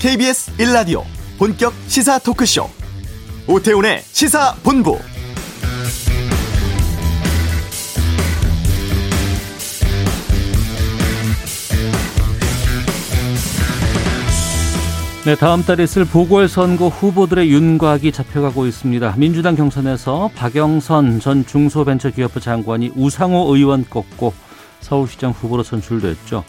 KBS 1라디오 본격 시사 토크쇼 오태훈의 시사본부 네, 다음 달에 있을 보궐선거 후보들의 윤곽이 잡혀가고 있습니다. 민주당 경선에서 박영선 전 중소벤처기업부 장관이 우상호 의원 꺾고 서울시장 후보로 선출됐죠.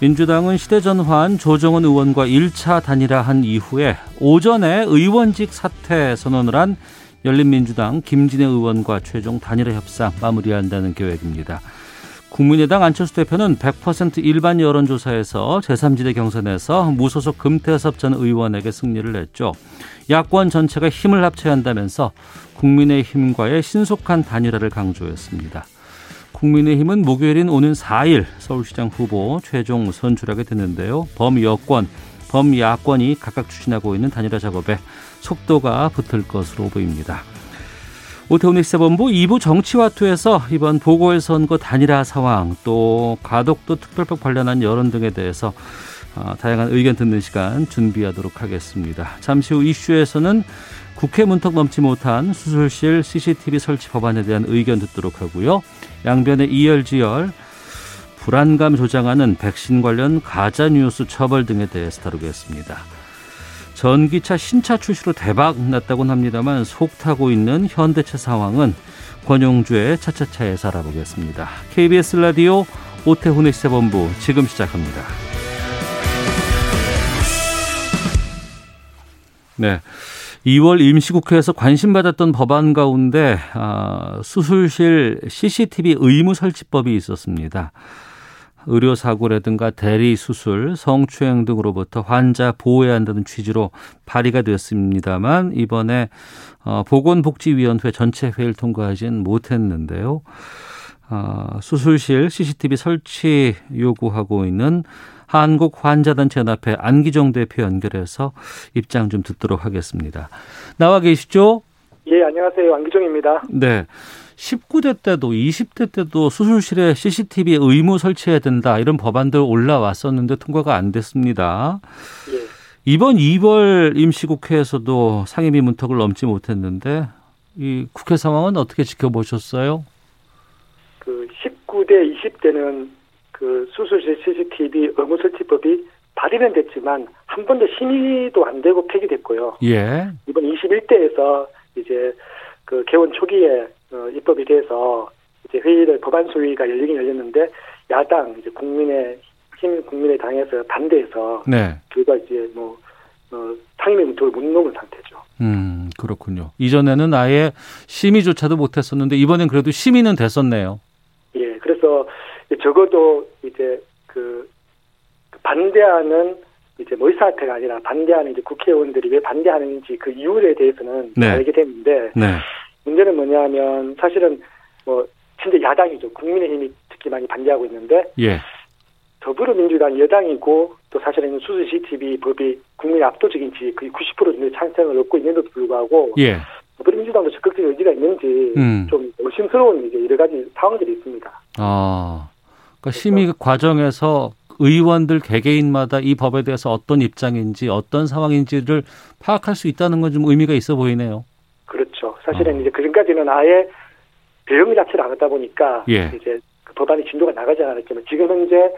민주당은 시대전환 조정은 의원과 1차 단일화한 이후에 오전에 의원직 사퇴 선언을 한 열린민주당 김진애 의원과 최종 단일화 협상 마무리한다는 계획입니다. 국민의당 안철수 대표는 100% 일반 여론조사에서 제3지대 경선에서 무소속 금태섭 전 의원에게 승리를 냈죠. 야권 전체가 힘을 합쳐야 한다면서 국민의힘과의 신속한 단일화를 강조했습니다. 국민의힘은 목요일인 오는 4일 서울시장 후보 최종 선출하게 됐는데요. 범여권, 범야권이 각각 추진하고 있는 단일화 작업에 속도가 붙을 것으로 보입니다. 오태훈의 시사본부 2부 정치와투에서 이번 보궐선거 단일화 상황 또 가덕도 특별법 관련한 여론 등에 대해서 어, 다양한 의견 듣는 시간 준비하도록 하겠습니다. 잠시 후 이슈에서는 국회 문턱 넘지 못한 수술실 CCTV 설치 법안에 대한 의견 듣도록 하고요. 양변의 이열지열 불안감 조장하는 백신 관련 가짜 뉴스 처벌 등에 대해서 다루겠습니다. 전기차 신차 출시로 대박 났다곤 합니다만 속 타고 있는 현대차 상황은 권용주의 차차차에서 알아보겠습니다. KBS 라디오 오태훈의 시사본부 지금 시작합니다. 네. 2월 임시국회에서 관심받았던 법안 가운데 아, 수술실 CCTV 의무 설치법이 있었습니다. 의료 사고라든가 대리 수술, 성추행 등으로부터 환자 보호해야 한다는 취지로 발의가 되었습니다만 이번에 어, 보건복지위원회 전체 회의를 통과하지는 못했는데요. 어, 수술실 CCTV 설치 요구하고 있는 한국환자단체연합회 안기정 대표 연결해서 입장 좀 듣도록 하겠습니다. 나와 계시죠? 예, 안녕하세요. 안기정입니다. 네. 19대 때도 20대 때도 수술실에 CCTV 의무 설치해야 된다 이런 법안들 올라왔었는데 통과가 안 됐습니다. 예. 이번 2월 임시국회에서도 상임위 문턱을 넘지 못했는데 이 국회 상황은 어떻게 지켜보셨어요? 그 19대 20대는 그 수술실 CCTV 의무 설치법이 발의는 됐지만 한 번도 심의도 안 되고 폐기됐고요. 예. 이번 21대에서 이제 그 개원 초기에 어, 입법이 돼서 이제 회의를 법안 소위가 열리긴 열렸는데 야당 이제 국민의 힘 국민의 당에서 반대해서 네. 그가 이제 뭐 어, 상임위 문턱을 못 넘은 상태죠. 음 그렇군요. 이전에는 아예 심의조차도 못했었는데 이번엔 그래도 심의는 됐었네요. 예, 그래서 적어도 이제 그 반대하는 이제 뭐 의사한테가 아니라 반대하는 이제 국회의원들이 왜 반대하는지 그 이유에 대해서는 네. 알게 됐는데 네. 문제는 뭐냐면 사실은 뭐 진짜 야당이죠. 국민의힘이 특히 많이 반대하고 있는데 예. 더불어민주당 여당이고 또 사실은 수수 CCTV 법이 국민의 압도적인 지 거의 90% 정도의 찬성을 얻고 있는데도 불구하고 예. 더불어민주당도 적극적인 의지가 있는지 음. 좀 의심스러운 이제 여러 가지 상황들이 있습니다. 아, 그러니까 심의 과정에서 의원들 개개인마다 이 법에 대해서 어떤 입장인지 어떤 상황인지를 파악할 수 있다는 건 좀 의미가 있어 보이네요. 그렇죠. 사실은 어. 이제 그전까지는 아예 대응 자체를 안 하다 보니까 예. 이제 그 법안이 진도가 나가지 않았지만 지금 현재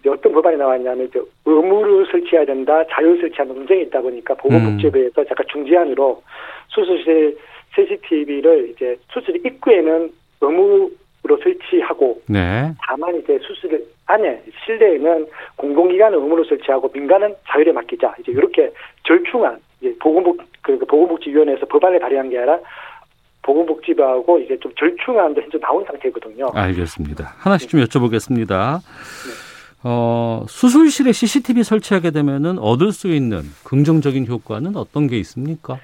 이제 어떤 법안이 나왔냐면 이제 의무를 설치해야 된다, 자유 설치하는 논쟁이 있다 보니까 보건복지부에서 음. 잠깐 중지안으로 수술실 CCTV를 이제 수술 입구에는 의무 로 설치하고 네. 다만 이제 수술 안에 실내에는 공공기관은 의무로 설치하고 민간은 자율에 맡기자 이제 이렇게 절충한 이제 보건복 그 보건복지위원회에서 법안을 발의한 게 아니라 보건복지부하고 이제 좀 절충안도 현재 나온 상태거든요. 알겠습니다. 하나씩 좀 여쭤보겠습니다. 네. 어, 수술실에 CCTV 설치하게 되면은 얻을 수 있는 긍정적인 효과는 어떤 게 있습니까?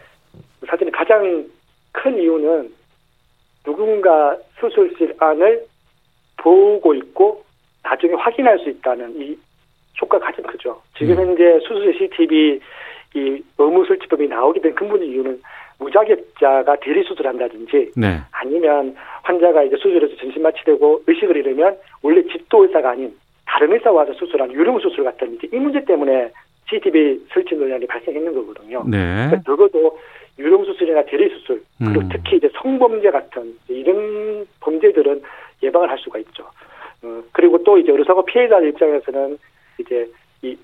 사실 가장 큰 이유는 누군가 수술실 안을 보고 있고 나중에 확인할 수 있다는 이 효과가 가장 크죠. 지금 음. 현재 수술 CCTV 이 의무 설치법이 나오게 된 근본 이유는 무자격자가 대리 수술한다든지 네. 아니면 환자가 이제 수술에서 전신 마취되고 의식을 잃으면 원래 집도 의사가 아닌 다른 의사 와 서 수술한 유령 수술 같은 이제 이 문제 때문에 CCTV 설치 논란이 발생했는 거거든요. 네. 그러니까 적어도 유령 수술이나 대리 수술 그리고 음. 특히 이제 성범죄 같은 이런 범죄들은 예방을 할 수가 있죠. 어, 그리고 또 이제 의료사고 피해자 입장에서는 이제 이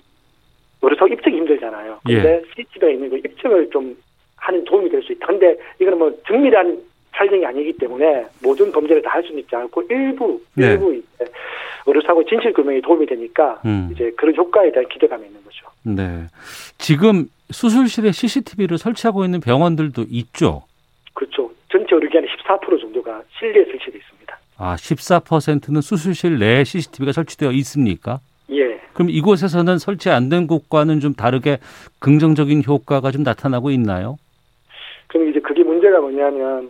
의료사고 입증이 힘들잖아요. 예. 근데 CCTV가 있는 거 입증을 좀 하는 도움이 될 수 있다. 근데 이거는 뭐 정밀한 촬영이 아니기 때문에 모든 범죄를 다 할 수는 있지 않고 일부 네. 일부 사고 진실 규명에 도움이 되니까 음. 이제 그런 효과에 대한 기대감이 있는 거죠. 네. 지금 수술실에 CCTV를 설치하고 있는 병원들도 있죠. 그렇죠. 전체 의료기관의 14% 정도가 실내에 설치되어 있습니다. 아, 14%는 수술실 내에 CCTV가 설치되어 있습니까? 예. 그럼 이곳에서는 설치 안 된 곳과는 좀 다르게 긍정적인 효과가 좀 나타나고 있나요? 그럼 이제 그게 문제가 뭐냐면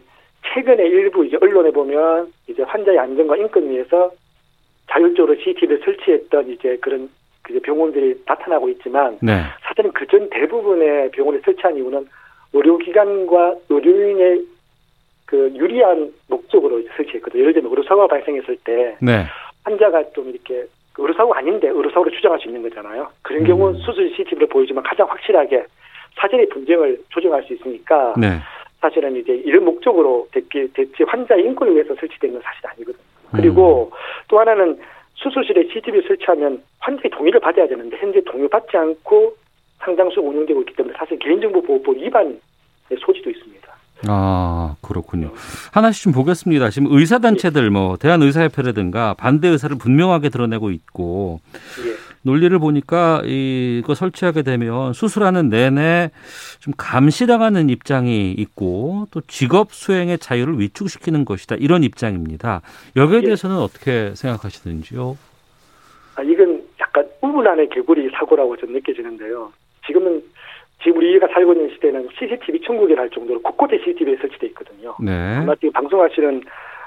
최근에 일부 이제 언론에 보면 이제 환자의 안전과 인권을 위해서 자율적으로 CCTV를 설치했던 이제 그런 그 병원들이 나타나고 있지만 네. 사실은 그전 대부분의 병원을 설치한 이유는 의료기관과 의료인의 그 유리한 목적으로 설치했거든요. 예를 들면 의료사고가 발생했을 때 네. 환자가 좀 이렇게 의료사고가 아닌데 의료사고로 추정할 수 있는 거잖아요. 그런 경우는 수술 CCTV를 보여주면 가장 확실하게 사전의 분쟁을 조정할 수 있으니까 네. 사실은 이제 이런 목적으로 됐지 환자의 인권을 위해서 설치된 건 사실 아니거든요. 그리고 또 하나는 수술실에 CCTV 설치하면 환자의 동의를 받아야 되는데 현재 동의 받지 않고 상당수 운영되고 있기 때문에 사실 개인정보 보호법 위반의 소지도 있습니다. 아, 그렇군요. 하나씩 좀 보겠습니다. 지금 의사 단체들, 뭐, 대한의사협회라든가 반대 의사를 분명하게 드러내고 있고, 예. 논리를 보니까 이거 설치하게 되면 수술하는 내내 좀 감시당하는 입장이 있고, 또 직업 수행의 자유를 위축시키는 것이다. 이런 입장입니다. 여기에 예. 대해서는 어떻게 생각하시는지요? 아, 이건 약간 우물 안의 개구리 사고라고 저는 느껴지는데요. 지금은 지금 우리가 살고 있는 시대는 CCTV 천국이라 할 정도로 곳곳에 CCTV에 설치돼 있거든요. 네. 아마 지금 방송하시는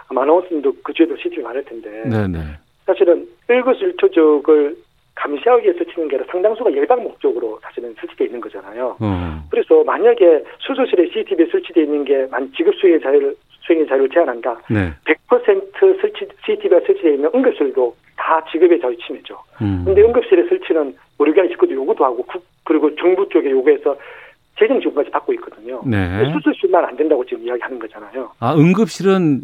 아나운서님도 그 주에도 CCTV 많을 텐데 네 네. 사실은 일거수일투족을 감시하기 위해서 설치는 게 아니라 상당수가 예방 목적으로 사실은 설치돼 있는 거잖아요. 어, 그래서 만약에 수술실에 CCTV 설치돼 있는 게만 직업 수행의 자유를 수행의 자유를 제한한다. 네. 100% 설치 CCTV가 설치되어 있는 응급실도 다 직업의 자유 침해죠. 음. 근데 응급실에 설치는 의료기관 식구도 요구도 하고 국- 그리고 정부 쪽에 요구해서 재정 지원까지 받고 있거든요. 네. 수술실만 안 된다고 지금 이야기하는 거잖아요. 아, 응급실은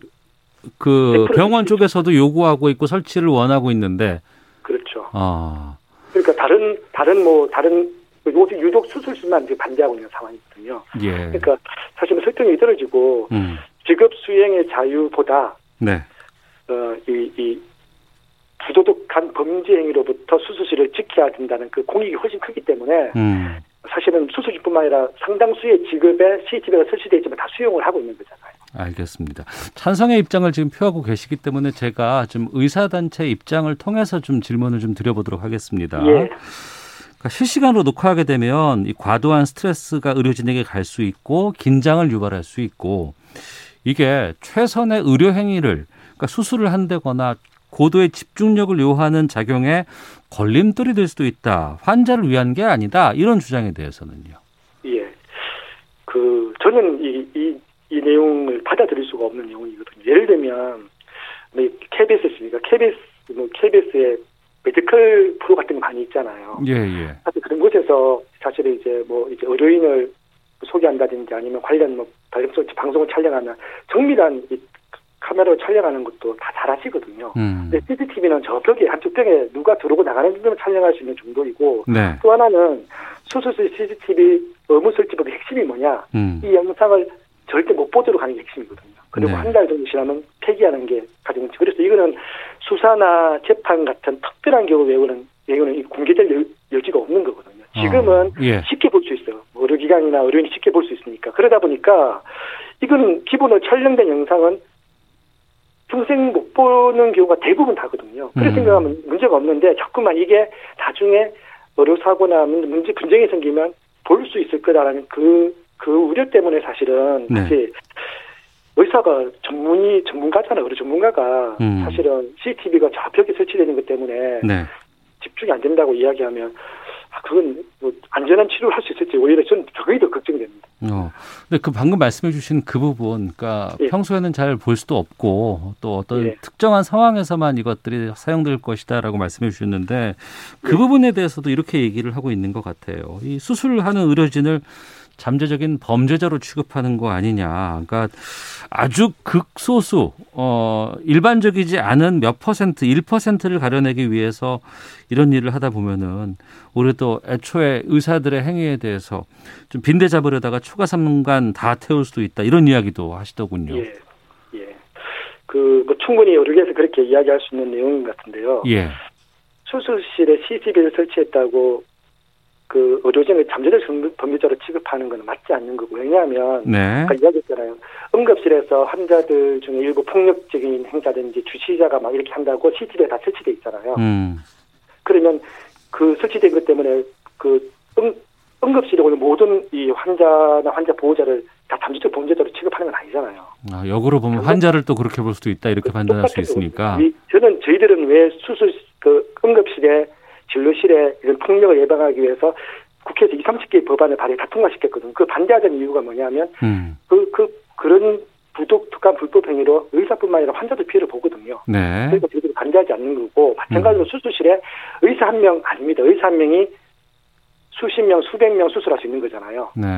그100% 병원 쪽에서도 요구하고 있고 설치를 원하고 있는데, 그렇죠. 아, 그러니까 다른 다른 뭐 다른 요새 유독 수술실만 이제 반대하고 있는 상황이거든요. 예. 그러니까 사실은 설정이 떨어지고 음. 직업 수행의 자유보다 네. 어, 이, 이 부도덕한 범죄 행위로부터 수술실을 지켜야 된다는 그 공익이 훨씬 크기 때문에 음. 사실은 수술실뿐만 아니라 상당수의 직업에 CCTV가 설치되어 있지만 다 수용을 하고 있는 거잖아요. 알겠습니다. 찬성의 입장을 지금 표하고 계시기 때문에 제가 좀 의사단체 입장을 통해서 좀 질문을 좀 드려보도록 하겠습니다. 예. 그러니까 실시간으로 녹화하게 되면 이 과도한 스트레스가 의료진에게 갈 수 있고 긴장을 유발할 수 있고 이게 최선의 의료 행위를 그러니까 수술을 한다거나 고도의 집중력을 요하는 작용에 걸림돌이 될 수도 있다. 환자를 위한 게 아니다. 이런 주장에 대해서는요. 예. 그 저는 이, 이, 이 내용을 받아들일 수가 없는 내용이거든요. 예를 들면 뭐 KBS 있으니까 KBS 뭐 KBS의 메디컬 프로 같은 거 많이 있잖아요. 예, 예. 사실 그런 곳에서 사실 이제 뭐 이제 의료인을 소개한다든지 아니면 관련 뭐 발령소 방송을 촬영하면 정밀한 이 카메라로 촬영하는 것도 다 잘하시거든요. 음. 근데 CCTV는 저 벽에 한쪽 벽에 누가 들어오고 나가는 정도만 촬영할 수 있는 정도이고 네. 또 하나는 수술실 CCTV 의무 설치법의 핵심이 뭐냐 음. 이 영상을 절대 못 보도록 하는 게 핵심이거든요. 그리고 네. 한달 정도 지나면 폐기하는 게 가장 중 그래서 이거는 수사나 재판 같은 특별한 경우 외우는 외우는 이 공개될 여, 여지가 없는 거거든요. 지금은 어, 예. 쉽게 볼 수 있어요. 뭐 의료기관이나 의료인이 쉽게 볼 수 있으니까. 그러다 보니까 이거는 기본으로 촬영된 영상은 평생 못 보는 경우가 대부분 다거든요. 그렇게 음. 생각하면 문제가 없는데 자꾸만 이게 나중에 의료사고나 문제 분쟁이 생기면 볼 수 있을 거다라는 그, 그 우려 때문에 사실은 네. 사실 의사가 전문이 전문가잖아요. 의료 전문가가 음. 사실은 CCTV가 좌벽에 설치되는 것 때문에 네. 집중이 안 된다고 이야기하면 아, 그건 뭐 안전한 치료를 할 수 있을지 오히려 저는 그게 더 걱정됩니다. 어. 근데 그 방금 말씀해 주신 그 부분, 그러니까 예. 평소에는 잘 볼 수도 없고 또 어떤 예. 특정한 상황에서만 이것들이 사용될 것이다라고 말씀해 주셨는데 그 예. 부분에 대해서도 이렇게 얘기를 하고 있는 것 같아요. 이 수술하는 의료진을 잠재적인 범죄자로 취급하는 거 아니냐. 그러니까 아주 극소수 어 일반적이지 않은 몇 퍼센트 1%를 가려내기 위해서 이런 일을 하다 보면은 우리도 애초에 의사들의 행위에 대해서 좀 빈대 잡으려다가 추가 3년간 다 태울 수도 있다. 이런 이야기도 하시더군요. 예. 예. 그뭐 충분히 의료계에서 그렇게 이야기할 수 있는 내용 같은데요. 예. 수술실에 CCTV를 설치했다고 그 의료진을 잠재적 범죄자로 취급하는 것은 맞지 않는 거고 왜냐하면 네. 아까 이야기했잖아요. 응급실에서 환자들 중에 일부 폭력적인 행사든지 주치자가 막 이렇게 한다고 CCTV에 다 설치돼 있잖아요. 음. 그러면 그 설치된 것 때문에 그 응, 응급실에 오는 모든 이 환자나 환자 보호자를 다 잠재적 범죄자로 취급하는 건 아니잖아요. 아, 역으로 보면 환자를 또 그렇게 볼 수도 있다 이렇게 그 판단할 수 있으니까. 저는 저희들은 왜 수술 그 응급실에 진료실에 이런 폭력을 예방하기 위해서 국회에서 2, 30개의 법안을 발의 다 통과시켰거든요. 그 반대하자는 이유가 뭐냐면 음. 그, 그 그런 부독특한 불법 행위로 의사뿐만 아니라 환자도 피해를 보거든요. 네. 그러니까 저희들이 반대하지 않는 거고 마찬가지로 음. 수술실에 의사 한 명 아닙니다. 의사 한 명이 수십 명, 수백 명 수술할 수 있는 거잖아요. 네.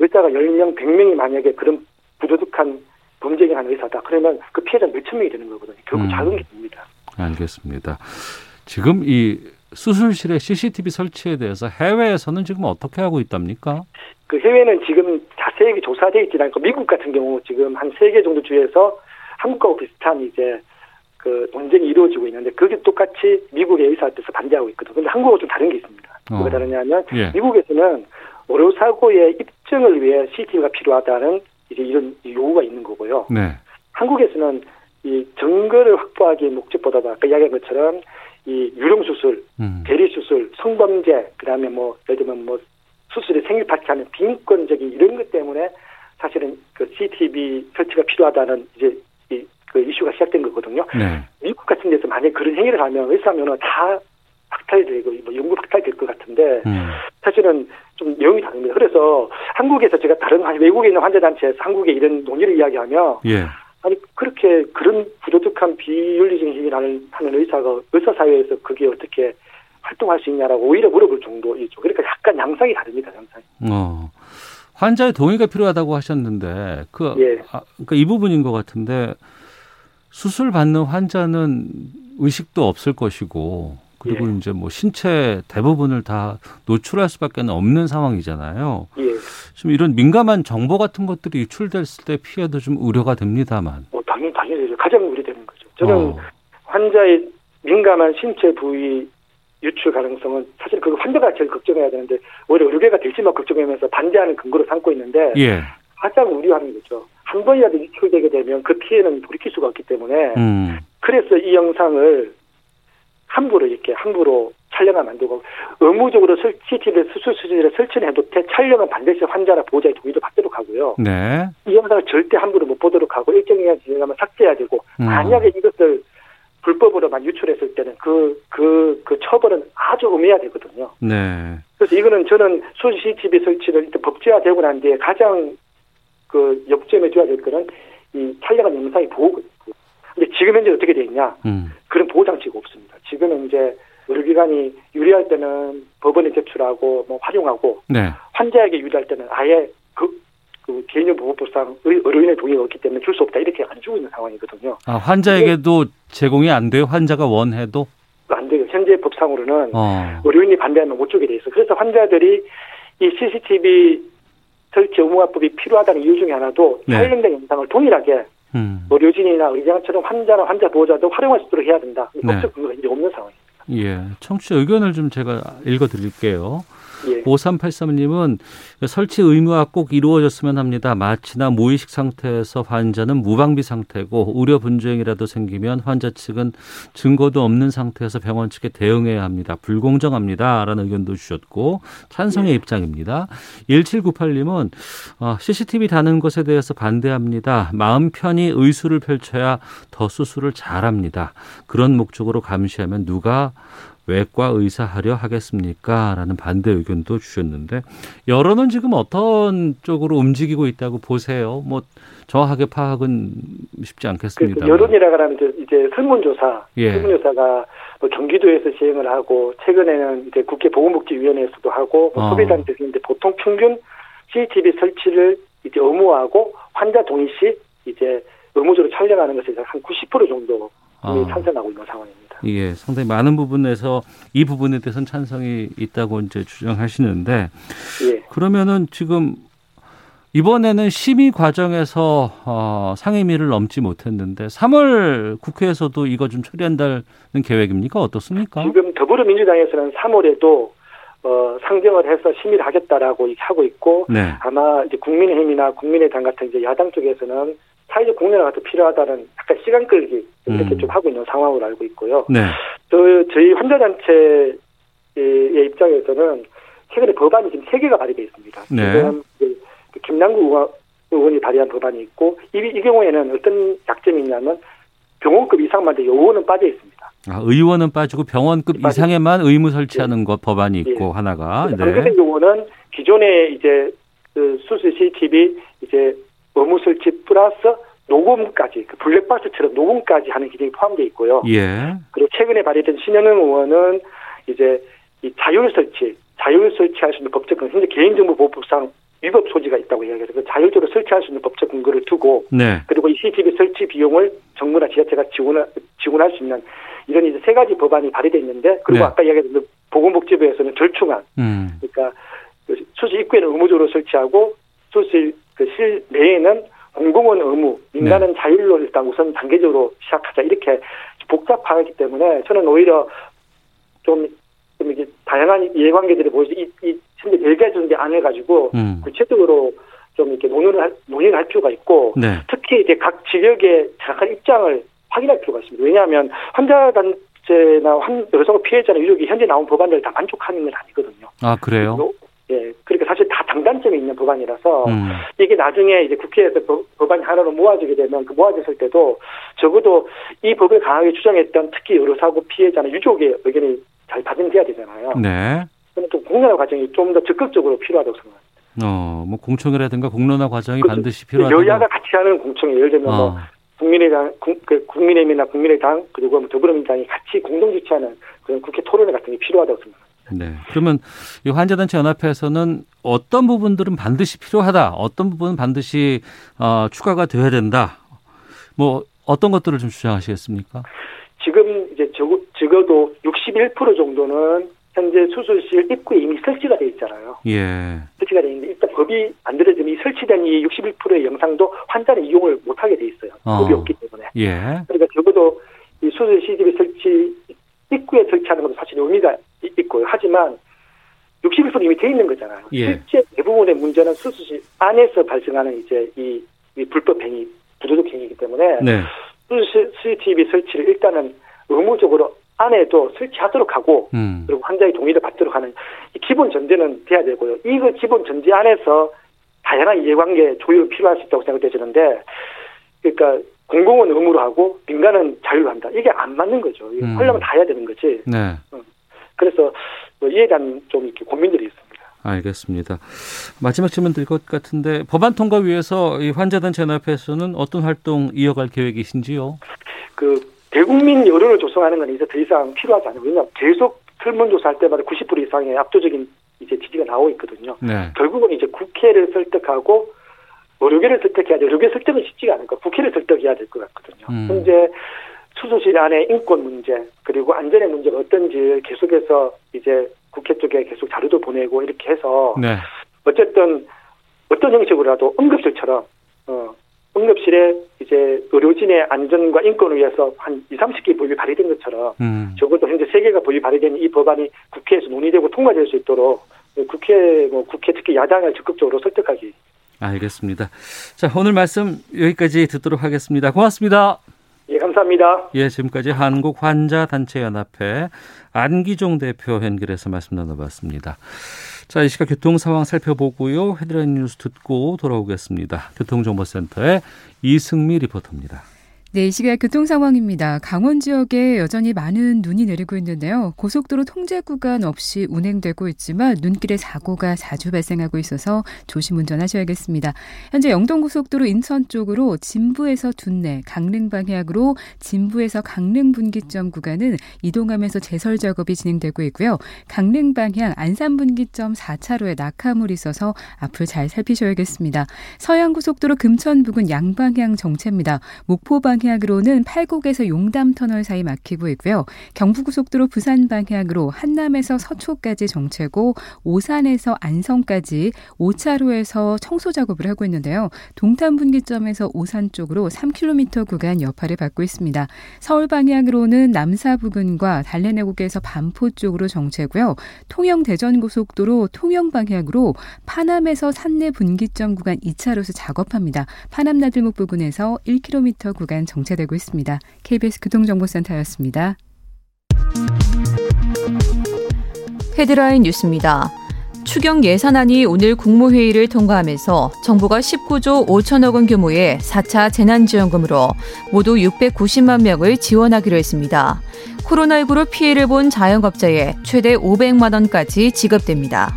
의사가 10명, 100명이 만약에 그런 부도덕한 범죄를 하는 의사다. 그러면 그 피해자는 몇천 명이 되는 거거든요. 결국 음. 작은 게 됩니다. 알겠습니다. 지금 이 수술실에 CCTV 설치에 대해서 해외에서는 지금 어떻게 하고 있답니까? 그 해외는 지금 자세히 조사되어 있지 않고 미국 같은 경우 지금 한 세 개 정도 주에서 한국하고 비슷한 이제 그 논쟁이 이루어지고 있는데 그게 똑같이 미국의 의사한테서 반대하고 있거든요. 근데 한국하고 좀 다른 게 있습니다. 어. 뭐가 다르냐면 예. 미국에서는 오류 사고의 입증을 위해 CCTV가 필요하다는 이제 이런 요구가 있는 거고요. 네. 한국에서는 이 증거를 확보하기의 목적보다도 아까 이야기한 것처럼 이 유령 수술, 음. 대리 수술, 성범죄, 그다음에 뭐 예를 들면 뭐 수술에 생일 파티하는 비인권적인 이런 것 때문에 사실은 그 CCTV 설치가 필요하다는 이제 이, 그 이슈가 시작된 거거든요. 네. 미국 같은 데서 만약 그런 행위를 하면 의사면은 다 박탈되고 뭐 연구 박탈될 것 같은데 음. 사실은 좀 내용이 다릅니다. 그래서 한국에서 제가 다른 외국에 있는 환자 단체에서 한국의 이런 논의를 이야기하면 예. 아니 그렇게 그런 부도덕한 비윤리적인 행위를 하는, 하는 의사가 의사 사회에서 그게 어떻게 활동할 수 있냐라고 오히려 물어볼 정도이죠. 그러니까 약간 양상이 다릅니다, 양상이. 어. 환자의 동의가 필요하다고 하셨는데 그 예. 아, 그러니까 이 부분인 것 같은데 수술 받는 환자는 의식도 없을 것이고 그리고 예. 이제 뭐 신체 대부분을 다 노출할 수밖에 없는 상황이잖아요. 예. 좀 이런 민감한 정보 같은 것들이 유출됐을 때 피해도 좀 우려가 됩니다만. 어, 당연히 당연히 가장 우려되는 거죠. 저는 어. 환자의 민감한 신체 부위 유출 가능성은 사실 그 환자가 제일 걱정해야 되는데 오히려 의료계가 될지만 걱정하면서 반대하는 근거로 삼고 있는데 예. 가장 우려하는 거죠. 한 번이라도 유출되게 되면 그 피해는 돌이킬 수가 없기 때문에 음. 그래서 이 영상을 함부로 이렇게 함부로 안 되고 의무적으로 CCTV 수술 수준에 설치는 해도 돼 촬영은 반드시 환자나 보호자의 동의도 받도록 하고요. 네. 이 영상을 절대 함부로 못 보도록 하고 일정 기간 지나면 삭제해야 되고 음. 만약에 이것을 불법으로만 유출했을 때는 그, 그, 그 처벌은 아주 음해야 되거든요. 네. 그래서 이거는 저는 CCTV 설치를 일단 법제화되고 난 뒤에 가장 그 역점에 줘야 될 거는 이 촬영한 영상의 보호거든요. 근데 지금 현재 어떻게 돼 있냐? 음. 그런 보호 장치가 없습니다. 지금은 이제 의료기관이 유리할 때는 법원에 제출하고 뭐 활용하고 네. 환자에게 유리할 때는 아예 그, 그 개인정보보호법상 의료인의 동의가 없기 때문에 줄 수 없다 이렇게 안 주고 있는 상황이거든요. 아 환자에게도 제공이 안 돼요? 환자가 원해도? 안 돼요. 현재 법상으로는 어. 의료인이 반대하면 못 주게 돼 있어. 그래서 환자들이 이 CCTV 설치 의무화법이 필요하다는 이유 중에 하나도 네. 촬영된 영상을 동일하게 음. 의료진이나 의장처럼 환자나 환자 보호자도 활용할 수 있도록 해야 된다. 법적 네. 근거가 이제 없는 상황입니다. 예, 청취자 의견을 좀 제가 읽어드릴게요. 예. 5383님은 설치 의무화 꼭 이루어졌으면 합니다. 마취나 무의식 상태에서 환자는 무방비 상태고 우려 분주행이라도 생기면 환자 측은 증거도 없는 상태에서 병원 측에 대응해야 합니다. 불공정합니다. 라는 의견도 주셨고 찬성의 예. 입장입니다. 1798님은 어, CCTV 다는 것에 대해서 반대합니다. 마음 편히 의술을 펼쳐야 더 수술을 잘합니다. 그런 목적으로 감시하면 누가 외과 의사 하려 하겠습니까? 라는 반대 의견도 주셨는데 여론은 지금 어떤 쪽으로 움직이고 있다고 보세요? 뭐 정확하게 파악은 쉽지 않겠습니다. 여론이라 그러면 이제 설문조사, 예. 설문조사가 뭐 경기도에서 시행을 하고 최근에는 이제 국회 보건복지위원회에서도 하고 뭐 어. 소비단체에서 이제 보통 평균 CCTV 설치를 이제 의무화하고 환자 동의 시 이제 의무적으로 촬영하는 것에 한90% 정도 아. 찬성하고 있는 상황입니다. 예, 상당히 많은 부분에서 이 부분에 대해서는 찬성이 있다고 이제 주장하시는데 예. 그러면은 지금 이번에는 심의 과정에서 어, 상임위를 넘지 못했는데 3월 국회에서도 이거 좀 처리한다는 계획입니까? 어떻습니까? 지금 더불어민주당에서는 3월에도 어, 상정을 해서 심의를 하겠다라고 하고 있고 네. 아마 이제 국민의힘이나 국민의당 같은 이제 야당 쪽에서는 사회적 공론화가 더 필요하다는 약간 시간 끌기 이렇게 음. 좀 하고 있는 상황으로 알고 있고요. 네. 저, 저희 환자단체의 입장에서는 최근에 법안이 지금 세 개가 발의되어 있습니다. 네. 그 김남구 의원- 의원이 발의한 법안이 있고 이, 이 경우에는 어떤 약점이 있냐면 병원급 이상만 돼 의원은 빠져 있습니다. 아, 의원은 빠지고 병원급 이상에만 의무 설치하는 것 법안이 있고 예. 하나가 그 네. 같은 경우는 기존에 이제 그 수술 CCTV 이제 의무 설치 플러스 녹음까지 그 블랙박스처럼 녹음까지 하는 기능이 포함되어 있고요. 예. 그리고 최근에 발의된 신현웅 의원은 이제 이 자율 설치, 자율 설치할 수 있는 법적 근거, 현재 개인정보보호법상 위법 소지가 있다고 이야기해서 그 자율적으로 설치할 수 있는 법적 근거를 두고 네. 그리고 이 CCTV 설치 비용을 정부나 지자체가 지원할, 지원할 수 있는 이런 이제 세 가지 법안이 발의돼 있는데 그리고 네. 아까 이야기했던 보건복지부에서는 절충안 음. 그러니까 그 수술 입구에는 의무적으로 설치하고 수술 그 실 내에는 공공은 의무, 민간은 자율로 일단 우선 단계적으로 시작하자 이렇게 복잡하기 때문에 저는 오히려 좀, 좀 이게 다양한 이해관계들이 보이지 이, 이 현재 별개적인 안을 가지고 음. 구체적으로 좀 이렇게 논의를 할, 논의를 할 필요가 있고 네. 특히 이제 각 지역의 정확한 입장을 확인할 필요가 있습니다. 왜냐하면 환자 단체나 환 여성 피해자나 유족이 현재 나온 법안들 다 만족하는 건 아니거든요. 아, 그래요? 요- 예, 그러니까 사실 다 장단점이 있는 법안이라서 음. 이게 나중에 이제 국회에서 법, 법안이 하나로 모아지게 되면 그 모아졌을 때도 적어도 이 법을 강하게 주장했던 특히 의료사고 피해자나 유족의 의견이 잘 반영돼야 되잖아요. 네. 저는 좀 공론화 과정이 좀 더 적극적으로 필요하다고 생각합니다. 어, 뭐 공청회라든가 공론화 과정이 그렇죠. 반드시 필요하다고. 여야가 같이 하는 공청회 예를 들면 뭐 어. 국민의당, 국, 그 국민의힘이나 국민의당 그리고 뭐 더불어민주당이 같이 공동 주최하는 그런 국회 토론회 같은 게 필요하다고 생각합니다. 네. 그러면 이 환자단체 연합회에서는 어떤 부분들은 반드시 필요하다, 어떤 부분은 반드시 어, 추가가 돼야 된다. 뭐 어떤 것들을 좀 주장하시겠습니까? 지금 이제 적어, 적어도 61% 정도는 현재 수술실 입구에 이미 설치가 돼 있잖아요. 예. 설치가 돼 있는데 일단 법이 만들어지면 이 설치된 이 61%의 영상도 환자는 이용을 못하게 돼 있어요. 어. 법이 없기 때문에. 예. 그러니까 적어도 이 수술 CCTV 설치 입구에 설치하는 것도 사실 의미가 이- 있고요. 하지만 61% 이미 돼 있는 거잖아요. 예. 실제 대부분의 문제는 수술실 안에서 발생하는 이제 이, 이 불법 행위, 부도덕 행위이기 때문에 네. 수술 CCTV 설치를 일단은 의무적으로 안에도 설치하도록 하고 음. 그리고 환자의 동의를 받도록 하는 이 기본 전제는 돼야 되고요. 이거 기본 전제 안에서 다양한 이해관계 조율이 필요할 수 있다고 생각되지는데 그러니까 공공은 의무로 하고 민간은 자율로 한다. 이게 안 맞는 거죠. 음. 하려면 다 해야 되는 거지. 네. 그래서 뭐 이에 대한 좀 이렇게 고민들이 있습니다. 알겠습니다. 마지막 질문 드릴 것 같은데 법안 통과 위해서 이 환자단체 연합회에서는 어떤 활동 이어갈 계획이신지요? 그 대국민 여론을 조성하는 건 이제 더 이상 필요하지 않아요. 왜냐하면 계속 설문조사할 때마다 90% 이상의 압도적인 이제 지지가 나오고 있거든요. 네. 결국은 이제 국회를 설득하고 의료계를 설득해야 돼. 의료계 설득은 쉽지가 않으니까 국회를 설득해야 될 것 같거든요. 음. 현재 수술실 안에 인권 문제 그리고 안전의 문제가 어떤지 계속해서 이제 국회 쪽에 계속 자료도 보내고 이렇게 해서 네. 어쨌든 어떤 형식으로라도 응급실처럼 어 응급실에 이제 의료진의 안전과 인권을 위해서 한 2, 30개 법이 발의된 것처럼 음. 적어도 현재 세 개가 법이 발의된 이 법안이 국회에서 논의되고 통과될 수 있도록 국회 뭐 국회 특히 야당을 적극적으로 설득하기 알겠습니다. 자, 오늘 말씀 여기까지 듣도록 하겠습니다. 고맙습니다. 예 감사합니다. 예, 지금까지 한국 환자 단체 연합회 안기종 대표 연결해서 말씀 나눠봤습니다. 자, 이 시각 교통 상황 살펴보고요. 헤드라인 뉴스 듣고 돌아오겠습니다. 교통정보센터의 이승미 리포터입니다. 네, 이 시각 교통 상황입니다. 강원 지역에 여전히 많은 눈이 내리고 있는데요. 고속도로 통제 구간 없이 운행되고 있지만 눈길에 사고가 자주 발생하고 있어서 조심 운전하셔야겠습니다. 현재 영동고속도로 인천 쪽으로 진부에서 둔내, 강릉 방향으로 진부에서 강릉 분기점 구간은 이동하면서 제설 작업이 진행되고 있고요. 강릉 방향 안산 분기점 4차로에 낙하물이 있어서 앞을 잘 살피셔야겠습니다. 서양고속도로 금천 부근 양방향 정체입니다. 목포 방 방향으로는 팔곡에서 용담 터널 사이 막히고 있고요. 경부고속도로 부산 방향으로 한남에서 서초까지 정체고 오산에서 안성까지 5차로에서 청소 작업을 하고 있는데요. 동탄 분기점에서 오산 쪽으로 3km 구간 여파를 받고 있습니다. 서울 방향으로는 남사 부근과 달래내곡에서 반포 쪽으로 정체고요. 통영 대전 고속도로 통영 방향으로 파남에서 산내 분기점 구간 2차로에서 작업합니다. 파남 나들목 부근에서 1km 구간 정체되고 있습니다. KBS 교통정보센터였습니다. 헤드라인 뉴스입니다. 추경 예산안이 오늘 국무회의를 통과하면서 정부가 19조 5천억 원 규모의 4차 재난지원금으로 모두 690만 명을 지원하기로 했습니다. 코로나19로 피해를 본 자영업자에 최대 500만 원까지 지급됩니다.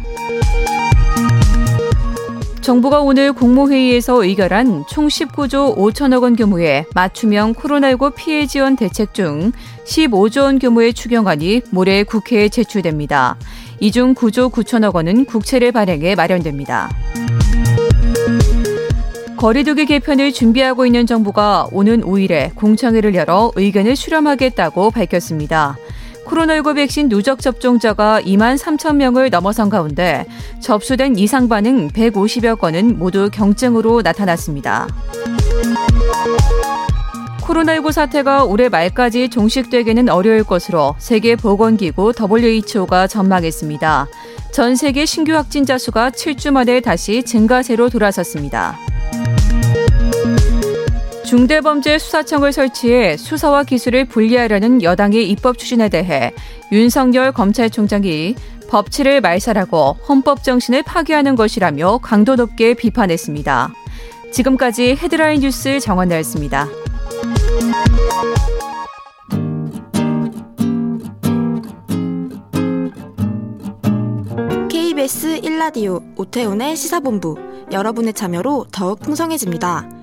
정부가 오늘 국무회의에서 의결한 총 19조 5천억 원 규모의 맞춤형 코로나19 피해 지원 대책 중 15조 원 규모의 추경안이 모레 국회에 제출됩니다. 이 중 9조 9천억 원은 국채를 발행해 마련됩니다. 거리두기 개편을 준비하고 있는 정부가 오는 5일에 공청회를 열어 의견을 수렴하겠다고 밝혔습니다. 코로나19 백신 누적 접종자가 2만 3천 명을 넘어선 가운데 접수된 이상 반응 150여 건은 모두 경증으로 나타났습니다. 코로나19 사태가 올해 말까지 종식되기는 어려울 것으로 세계보건기구 WHO가 전망했습니다. 전 세계 신규 확진자 수가 7주 만에 다시 증가세로 돌아섰습니다. 중대범죄수사청을 설치해 수사와 기술을 분리하려는 여당의 입법 추진에 대해 윤석열 검찰총장이 법치를 말살하고 헌법 정신을 파괴하는 것이라며 강도 높게 비판했습니다. 지금까지 헤드라인 뉴스 정원나였습니다. KBS 1라디오 오태훈의 시사본부 여러분의 참여로 더욱 풍성해집니다.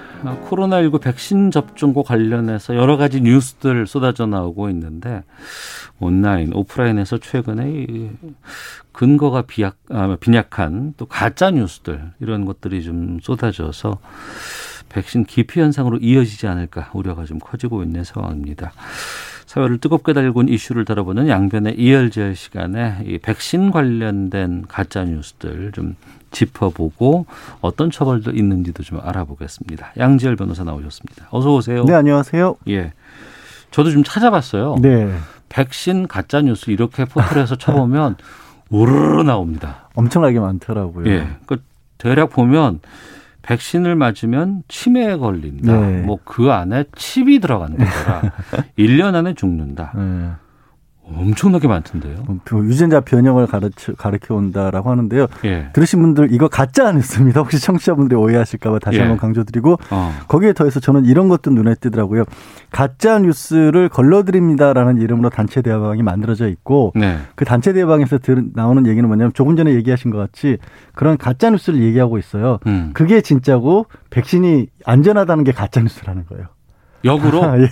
코로나19 백신 접종과 관련해서 여러 가지 뉴스들 쏟아져 나오고 있는데 온라인, 오프라인에서 최근에 근거가 비약, 아, 빈약한 또 가짜 뉴스들 이런 것들이 좀 쏟아져서 백신 기피 현상으로 이어지지 않을까 우려가 좀 커지고 있는 상황입니다. 사회를 뜨겁게 달군 이슈를 다뤄보는 양변의 이열지열 시간에 이 백신 관련된 가짜 뉴스들 좀 짚어보고 어떤 처벌도 있는지도 좀 알아보겠습니다. 양지열 변호사 나오셨습니다. 어서 오세요. 네, 안녕하세요. 예. 저도 좀 찾아봤어요. 네. 백신 가짜 뉴스 이렇게 포털에서 쳐보면 우르르 나옵니다. 엄청나게 많더라고요. 예. 그 대략 보면 백신을 맞으면 치매에 걸린다. 네. 뭐그 안에 칩이 들어간 거라 1년 안에 죽는다. 네. 엄청나게 많던데요. 어, 그 유전자 변형을 가르쳐 가르쳐 온다라고 하는데요. 예. 들으신 분들 이거 가짜 뉴스입니다. 혹시 청취자분들이 오해하실까봐 다시 예. 한번 강조드리고 어. 거기에 더해서 저는 이런 것도 눈에 띄더라고요. 가짜 뉴스를 걸러드립니다라는 이름으로 단체 대화방이 만들어져 있고 네. 그 단체 대화방에서 들, 나오는 얘기는 뭐냐면 조금 전에 얘기하신 것 같이 그런 가짜 뉴스를 얘기하고 있어요. 음. 그게 진짜고 백신이 안전하다는 게 가짜 뉴스라는 거예요. 역으로? 예.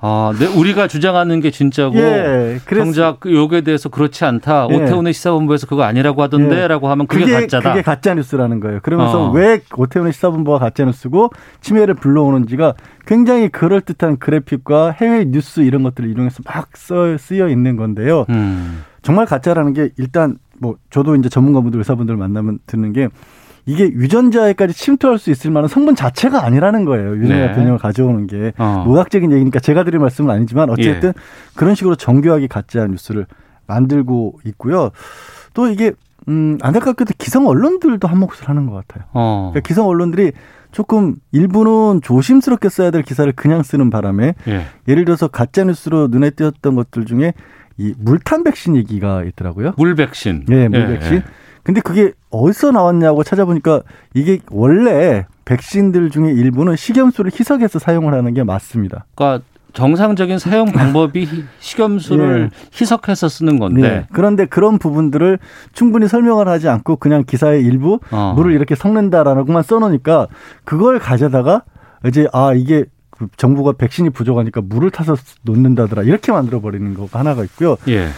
아, 네, 우리가 주장하는 게 진짜고 예, 정작 요에 대해서 그렇지 않다. 예. 오태훈의 시사본부에서 그거 아니라고 하던데라고 예. 하면 그게, 그게, 가짜다. 그게 가짜 뉴스라는 거예요. 그러면서 어. 왜 오태훈의 시사본부가 가짜 뉴스고 치매를 불러오는지가 굉장히 그럴 듯한 그래픽과 해외 뉴스 이런 것들을 이용해서 막 써, 쓰여 있는 건데요. 음. 정말 가짜라는 게 일단 뭐 저도 이제 전문가분들 의사분들 만나면 듣는 게 이게 유전자에까지 침투할 수 있을 만한 성분 자체가 아니라는 거예요. 유전자 네. 변형을 가져오는 게 어. 의학적인 얘기니까 제가 드릴 말씀은 아니지만 어쨌든 예. 그런 식으로 정교하게 가짜 뉴스를 만들고 있고요. 또 이게 음, 안타깝게도 기성 언론들도 한 몫을 하는 것 같아요. 어. 그러니까 기성 언론들이 조금 일부는 조심스럽게 써야 될 기사를 그냥 쓰는 바람에 예. 예를 들어서 가짜 뉴스로 눈에 띄었던 것들 중에 이 물탄 백신 얘기가 있더라고요. 물 백신. 네, 물 예, 백신. 예. 근데 그게 어디서 나왔냐고 찾아보니까 이게 원래 백신들 중에 일부는 식염수를 희석해서 사용을 하는 게 맞습니다. 그러니까 정상적인 사용 방법이 식염수를 예. 희석해서 쓰는 건데 네. 그런데 그런 부분들을 충분히 설명을 하지 않고 그냥 기사의 일부 어. 물을 이렇게 섞는다라고만 써놓으니까 그걸 가져다가 이제 아 이게 그 정부가 백신이 부족하니까 물을 타서 놓는다더라 이렇게 만들어 버리는 거가 하나가 있고요. 예.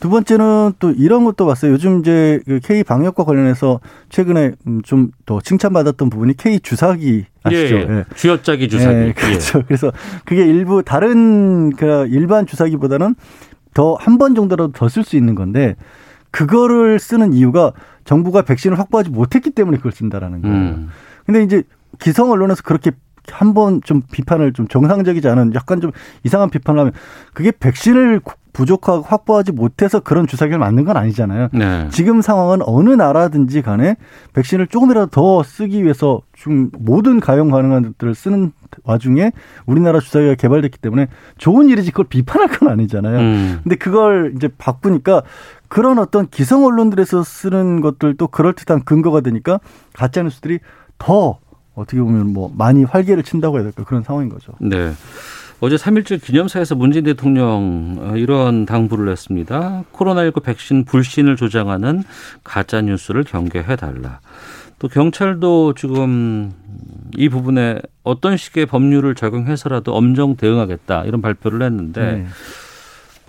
두 번째는 또 이런 것도 봤어요. 요즘 이제 그 K 방역과 관련해서 최근에 음, 좀더 칭찬받았던 부분이 K 주사기 아시죠? 예, 예. 예. 쥐어짜기 주사기. 예, 그렇죠. 예. 그래서 그게 일부 다른 그 일반 주사기보다는 더 한 번 정도라도 더 쓸 수 있는 건데 그거를 쓰는 이유가 정부가 백신을 확보하지 못했기 때문에 그걸 쓴다라는 거예요. 음. 근데 이제 기성 언론에서 그렇게 한번 좀 비판을 좀 정상적이지 않은 약간 좀 이상한 비판을 하면 그게 백신을 부족하고 확보하지 못해서 그런 주사기를 맞는 건 아니잖아요. 네. 지금 상황은 어느 나라든지 간에 백신을 조금이라도 더 쓰기 위해서 좀 모든 가용 가능한 것들을 쓰는 와중에 우리나라 주사기가 개발됐기 때문에 좋은 일이지 그걸 비판할 건 아니잖아요. 음. 근데 그걸 이제 바꾸니까 그런 어떤 기성 언론들에서 쓰는 것들도 그럴듯한 근거가 되니까 가짜 뉴스들이 더 어떻게 보면 뭐 많이 활개를 친다고 해야 될까 그런 상황인 거죠. 네. 어제 3.1절 기념사에서 문재인 대통령 어, 이런 당부를 했습니다. 코로나19 백신 불신을 조장하는 가짜 뉴스를 경계해 달라. 또 경찰도 지금 이 부분에 어떤 식의 법률을 적용해서라도 엄정 대응하겠다 이런 발표를 했는데 네.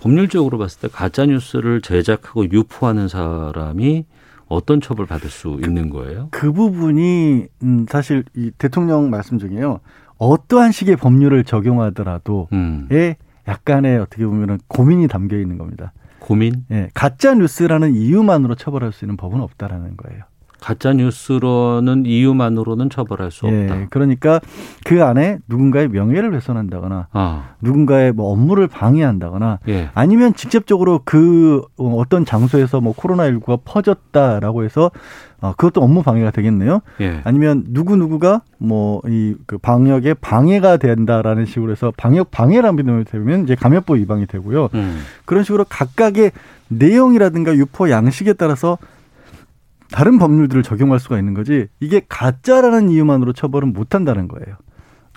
법률적으로 봤을 때 가짜 뉴스를 제작하고 유포하는 사람이 어떤 처벌 받을 수 있는 거예요? 그, 그 부분이 음, 사실 이 대통령 말씀 중에요. 어떠한 식의 법률을 적용하더라도 음. 에 약간의 어떻게 보면은 고민이 담겨 있는 겁니다. 고민? 예. 가짜 뉴스라는 이유만으로 처벌할 수 있는 법은 없다라는 거예요. 가짜 뉴스로는 이유만으로는 처벌할 수 예, 없다. 그러니까 그 안에 누군가의 명예를 훼손한다거나 아. 누군가의 뭐 업무를 방해한다거나 예. 아니면 직접적으로 그 어떤 장소에서 뭐 코로나19가 퍼졌다라고 해서 어, 그것도 업무 방해가 되겠네요. 예. 아니면 누구 누구가 뭐 이 그 방역에 방해가 된다라는 식으로 해서 방역 방해라는 되면 이제 감염법 위반이 되고요. 음. 그런 식으로 각각의 내용이라든가 유포 양식에 따라서 다른 법률들을 적용할 수가 있는 거지 이게 가짜라는 이유만으로 처벌은 못 한다는 거예요.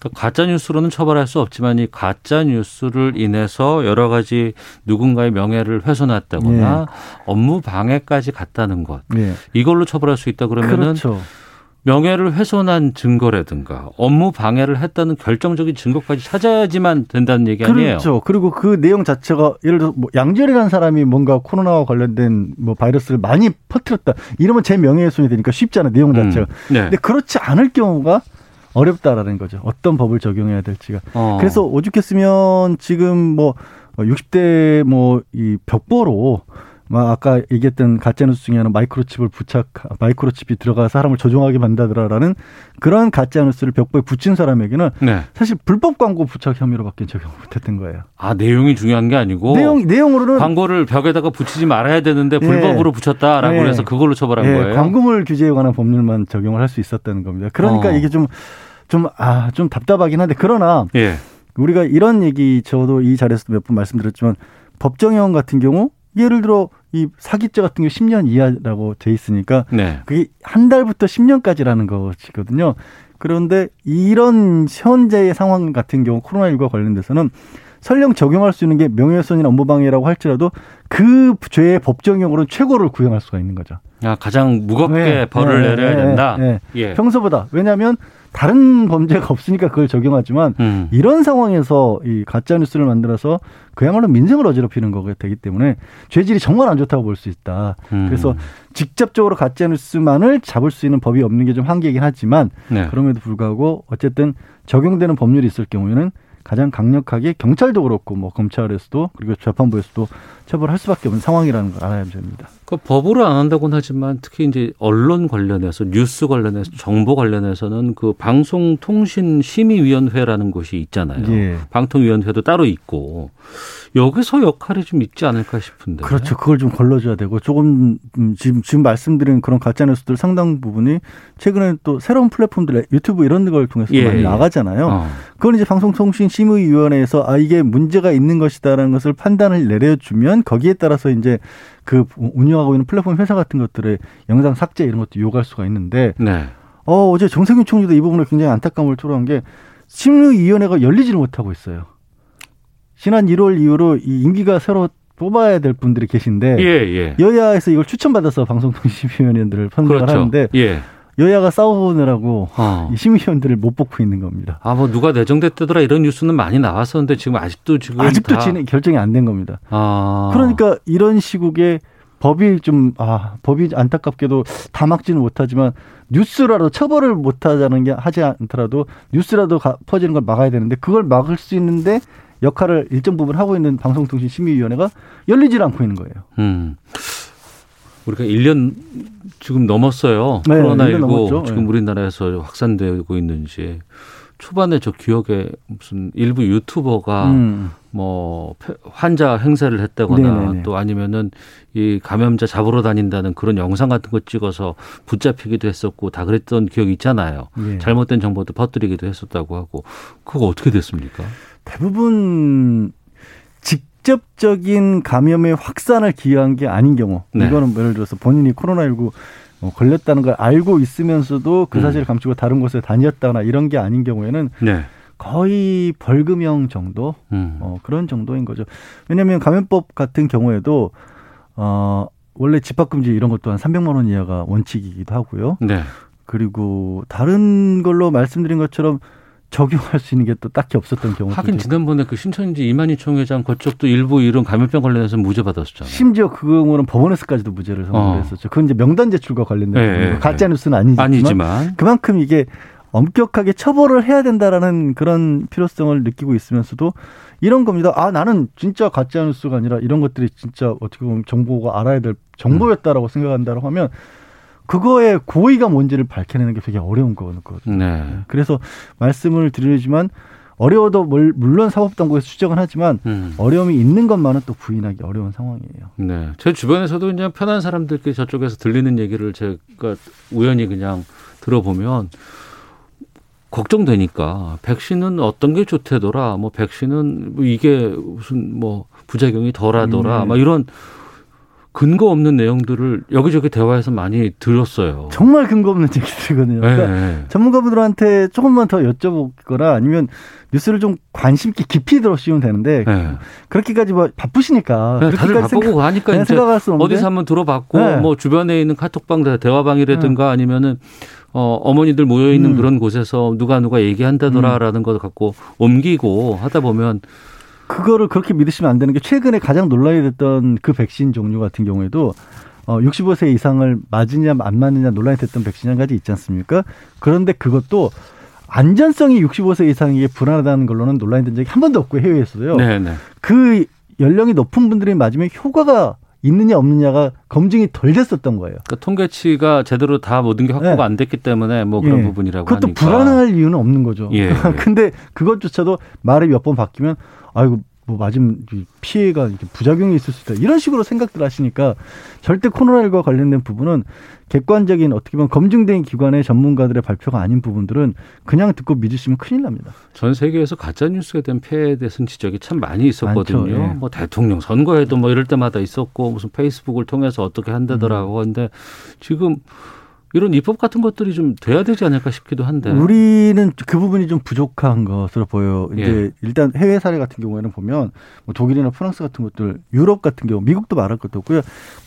그러니까 가짜 뉴스로는 처벌할 수 없지만 이 가짜 뉴스를 인해서 여러 가지 누군가의 명예를 훼손했다거나 예. 업무 방해까지 갔다는 것 예. 이걸로 처벌할 수 있다 그러면은 그렇죠. 명예를 훼손한 증거라든가 업무 방해를 했다는 결정적인 증거까지 찾아야지만 된다는 얘기 아니에요. 그렇죠. 그리고 그 내용 자체가 예를 들어 뭐 양절이라는 사람이 뭔가 코로나와 관련된 뭐 바이러스를 많이 퍼뜨렸다. 이러면 제 명예훼손이 되니까 쉽잖아 내용 음. 자체가. 음. 네. 근데 그렇지 않을 경우가 어렵다라는 거죠. 어떤 법을 적용해야 될지가. 어. 그래서 오죽했으면 지금 뭐 60대 뭐 이 벽보로 막 아까 얘기했던 가짜뉴스 중에 하나 마이크로칩을 부착 마이크로칩이 들어가 사람을 조종하게 만다더라라는 그런 가짜뉴스를 벽보에 붙인 사람에게는 네. 사실 불법 광고 부착 혐의로밖에 적용 못했던 거예요. 아 내용이 중요한 게 아니고 내용 내용으로는 광고를 벽에다가 붙이지 말아야 되는데 예. 불법으로 붙였다라고 네. 해서 그걸로 처벌한 네. 거예요. 광고물 규제에 관한 법률만 적용을 할 수 있었다는 겁니다. 그러니까 어. 이게 좀 좀 아, 좀 답답하긴 한데 그러나 예. 우리가 이런 얘기 저도 이 자리에서도 몇 번 말씀드렸지만 법정형 같은 경우 예를 들어 이 사기죄 같은 게 10년 이하라고 돼 있으니까 네. 그게 한 달부터 10년까지라는 것이거든요. 그런데 이런 현재의 상황 같은 경우 코로나19와 관련돼서는 설령 적용할 수 있는 게 명예훼손이나 업무방해라고 할지라도 그 죄의 법정형으로는 최고를 구형할 수가 있는 거죠. 아, 가장 무겁게 네, 벌을 네, 내려야 네, 된다. 네, 예. 평소보다 왜냐하면 다른 범죄가 없으니까 그걸 적용하지만 음. 이런 상황에서 이 가짜 뉴스를 만들어서 그야말로 민생을 어지럽히는 거가 되기 때문에 죄질이 정말 안 좋다고 볼 수 있다. 음. 그래서 직접적으로 가짜 뉴스만을 잡을 수 있는 법이 없는 게 좀 한계이긴 하지만 네. 그럼에도 불구하고 어쨌든 적용되는 법률이 있을 경우에는 가장 강력하게 경찰도 그렇고 뭐 검찰에서도 그리고 재판부에서도 처벌할 수밖에 없는 상황이라는 걸 알아야 됩니다. 그 법으로 안 한다고는 하지만 특히 이제 언론 관련해서 뉴스 관련해서 정보 관련해서는 그 방송통신심의위원회라는 곳이 있잖아요. 예. 방통위원회도 따로 있고 여기서 역할이 좀 있지 않을까 싶은데. 그렇죠. 그걸 좀 걸러줘야 되고 조금 음, 지금 지금 말씀드린 그런 가짜 뉴스들 상당 부분이 최근에 또 새로운 플랫폼들 유튜브 이런 걸 통해서 예. 많이 예. 나가잖아요. 어. 그건 이제 방송통신심의위원회에서 아 이게 문제가 있는 것이다라는 것을 판단을 내려주면 거기에 따라서 이제 그 운영하고 있는 플랫폼 회사 같은 것들의 영상 삭제 이런 것도 요구할 수가 있는데. 네. 어, 어제 정세균 총리도 이 부분에 굉장히 안타까움을 토로한 게 심의위원회가 열리지를 못하고 있어요. 지난 1월 이후로 이 임기가 새로 뽑아야 될 분들이 계신데 예, 예. 여야에서 이걸 추천받아서 방송통신심의위원들을 선정을 그렇죠. 하는데 예. 여야가 싸우느라고 어. 이 심의위원들을 못 뽑고 있는 겁니다. 아, 뭐 누가 내정됐더라 이런 뉴스는 많이 나왔었는데 지금 아직도 지금 아직도 진행 결정이 안 된 겁니다. 아. 그러니까 이런 시국에 법이 좀 아, 법이 안타깝게도 다 막지는 못하지만 뉴스라도 처벌을 못 하자는 게 하지 않더라도 뉴스라도 가, 퍼지는 걸 막아야 되는데 그걸 막을 수 있는데 역할을 일정 부분 하고 있는 방송통신심의위원회가 열리질 않고 있는 거예요. 음. 우리가 1년 지금 넘었어요. 네, 코로나19 지금 네. 우리나라에서 확산되고 있는지 초반에 저 기억에 무슨 일부 유튜버가 음. 뭐 환자 행세를 했다거나 네네네. 네, 네. 또 아니면은 이 감염자 잡으러 다닌다는 그런 영상 같은 거 찍어서 붙잡히기도 했었고 다 그랬던 기억이 있잖아요. 네. 잘못된 정보도 퍼뜨리기도 했었다고 하고 그거 어떻게 됐습니까? 대부분 직 접적인 감염의 확산을 기여한 게 아닌 경우 네. 이거는 뭐 예를 들어서 본인이 코로나19 어, 걸렸다는 걸 알고 있으면서도 그 음. 사실을 감추고 다른 곳에 다녔다거나 이런 게 아닌 경우에는 네. 거의 벌금형 정도 음. 어, 그런 정도인 거죠. 왜냐하면 감염법 같은 경우에도 어, 원래 집합금지 이런 것도 한 300만 원 이하가 원칙이기도 하고요. 네. 그리고 다른 걸로 말씀드린 것처럼 적용할 수 있는 게 또 딱히 없었던 경우. 하긴 지난번에 그 신천지 이만희 총회장 그쪽도 일부 이런 감염병 관련해서 무죄 받았었잖아요. 심지어 그 경우는 법원에서까지도 무죄를 선고했었죠. 어. 그건 이제 명단 제출과 관련된 네, 네, 가짜 뉴스는 아니지만, 아니지만 그만큼 이게 엄격하게 처벌을 해야 된다라는 그런 필요성을 느끼고 있으면서도 이런 겁니다. 아 나는 진짜 가짜 뉴스가 아니라 이런 것들이 진짜 어떻게 보면 정보가 알아야 될 정보였다라고 음. 생각한다고 하면 그거의 고의가 뭔지를 밝혀내는 게 되게 어려운 거거든요. 네. 그래서 말씀을 드리지만 어려워도 물론 사법당국에서 추적은 하지만 음. 어려움이 있는 것만은 또 부인하기 어려운 상황이에요. 네. 제 주변에서도 그냥 편한 사람들끼리 저쪽에서 들리는 얘기를 제가 우연히 그냥 들어보면 걱정되니까 백신은 어떤 게 좋대더라. 뭐 백신은 뭐 이게 무슨 뭐 부작용이 덜하더라. 음. 막 이런 근거 없는 내용들을 여기저기 대화에서 많이 들었어요. 정말 근거 없는 얘기들이거든요. 네. 그러니까 전문가분들한테 조금만 더 여쭤보거나 아니면 뉴스를 좀 관심 있게 깊이 들어주시면 되는데 네. 그렇게까지 뭐 바쁘시니까 네, 다들 바쁘고 생각, 하니까 이제 어디서 한번 들어봤고 네. 뭐 주변에 있는 카톡방 대화방이라든가 네. 아니면은 어, 어머니들 모여 있는 음. 그런 곳에서 누가 누가 얘기한다더라라는 음. 걸 갖고 옮기고 하다 보면 그거를 그렇게 믿으시면 안 되는 게 최근에 가장 논란이 됐던 그 백신 종류 같은 경우에도 어 65세 이상을 맞으냐 안 맞느냐 논란이 됐던 백신 한 가지 있지 않습니까? 그런데 그것도 안전성이 65세 이상에게 불안하다는 걸로는 논란이 된 적이 한 번도 없고 해외에서도요. 네네. 네. 그 연령이 높은 분들이 맞으면 효과가 있느냐 없느냐가 검증이 덜 됐었던 거예요. 그러니까 통계치가 제대로 다 모든 게 확보가 네. 안 됐기 때문에 뭐 그런 예. 부분이라고 그것도 하니까. 불안할 이유는 없는 거죠. 예. 근데 그것조차도 말이 몇 번 바뀌면 아이고 뭐 맞으면 피해가 이렇게 부작용이 있을 수 있다 이런 식으로 생각들 하시니까 절대 코로나19와 관련된 부분은 객관적인 어떻게 보면 검증된 기관의 전문가들의 발표가 아닌 부분들은 그냥 듣고 믿으시면 큰일 납니다. 전 세계에서 가짜 뉴스에 대한 폐해에 대해서는 지적이 참 많이 있었거든요. 예. 뭐 대통령 선거에도 뭐 이럴 때마다 있었고 무슨 페이스북을 통해서 어떻게 한다더라고 음. 근데 지금 이런 입법 같은 것들이 좀 돼야 되지 않을까 싶기도 한데. 우리는 그 부분이 좀 부족한 것으로 보여요. 이제 예. 일단 해외 사례 같은 경우에는 보면 뭐 독일이나 프랑스 같은 것들, 유럽 같은 경우, 미국도 말할 것도 없고요.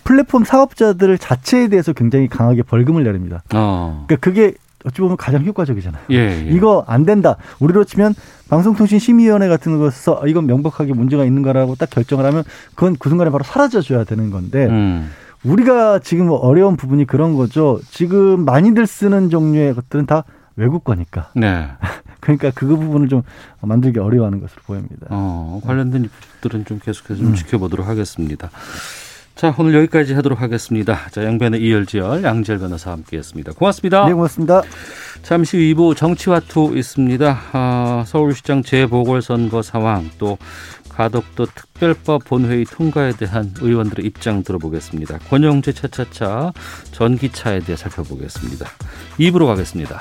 플랫폼 사업자들 자체에 대해서 굉장히 강하게 벌금을 내립니다. 어. 그러니까 그게 어찌 보면 가장 효과적이잖아요. 예, 예. 이거 안 된다. 우리로 치면 방송통신심의위원회 같은 곳에서 이건 명백하게 문제가 있는가라고 딱 결정을 하면 그건 그 순간에 바로 사라져 줘야 되는 건데 음. 우리가 지금 어려운 부분이 그런 거죠. 지금 많이들 쓰는 종류의 것들은 다 외국 거니까. 네. 그러니까 그 부분을 좀 만들기 어려워하는 것으로 보입니다. 어, 관련된 부분들은 좀 계속해서 좀 음. 지켜보도록 하겠습니다. 자, 오늘 여기까지 하도록 하겠습니다. 자, 양변의 이열지열 양지열 변호사와 함께했습니다. 고맙습니다. 네, 고맙습니다. 잠시 후 2부 정치와투 있습니다. 아, 서울시장 재보궐선거 상황 또 가덕도 특별법 본회의 통과에 대한 의원들의 입장 들어보겠습니다. 권영재 차차차 전기차에 대해 살펴보겠습니다. 2부로 가겠습니다.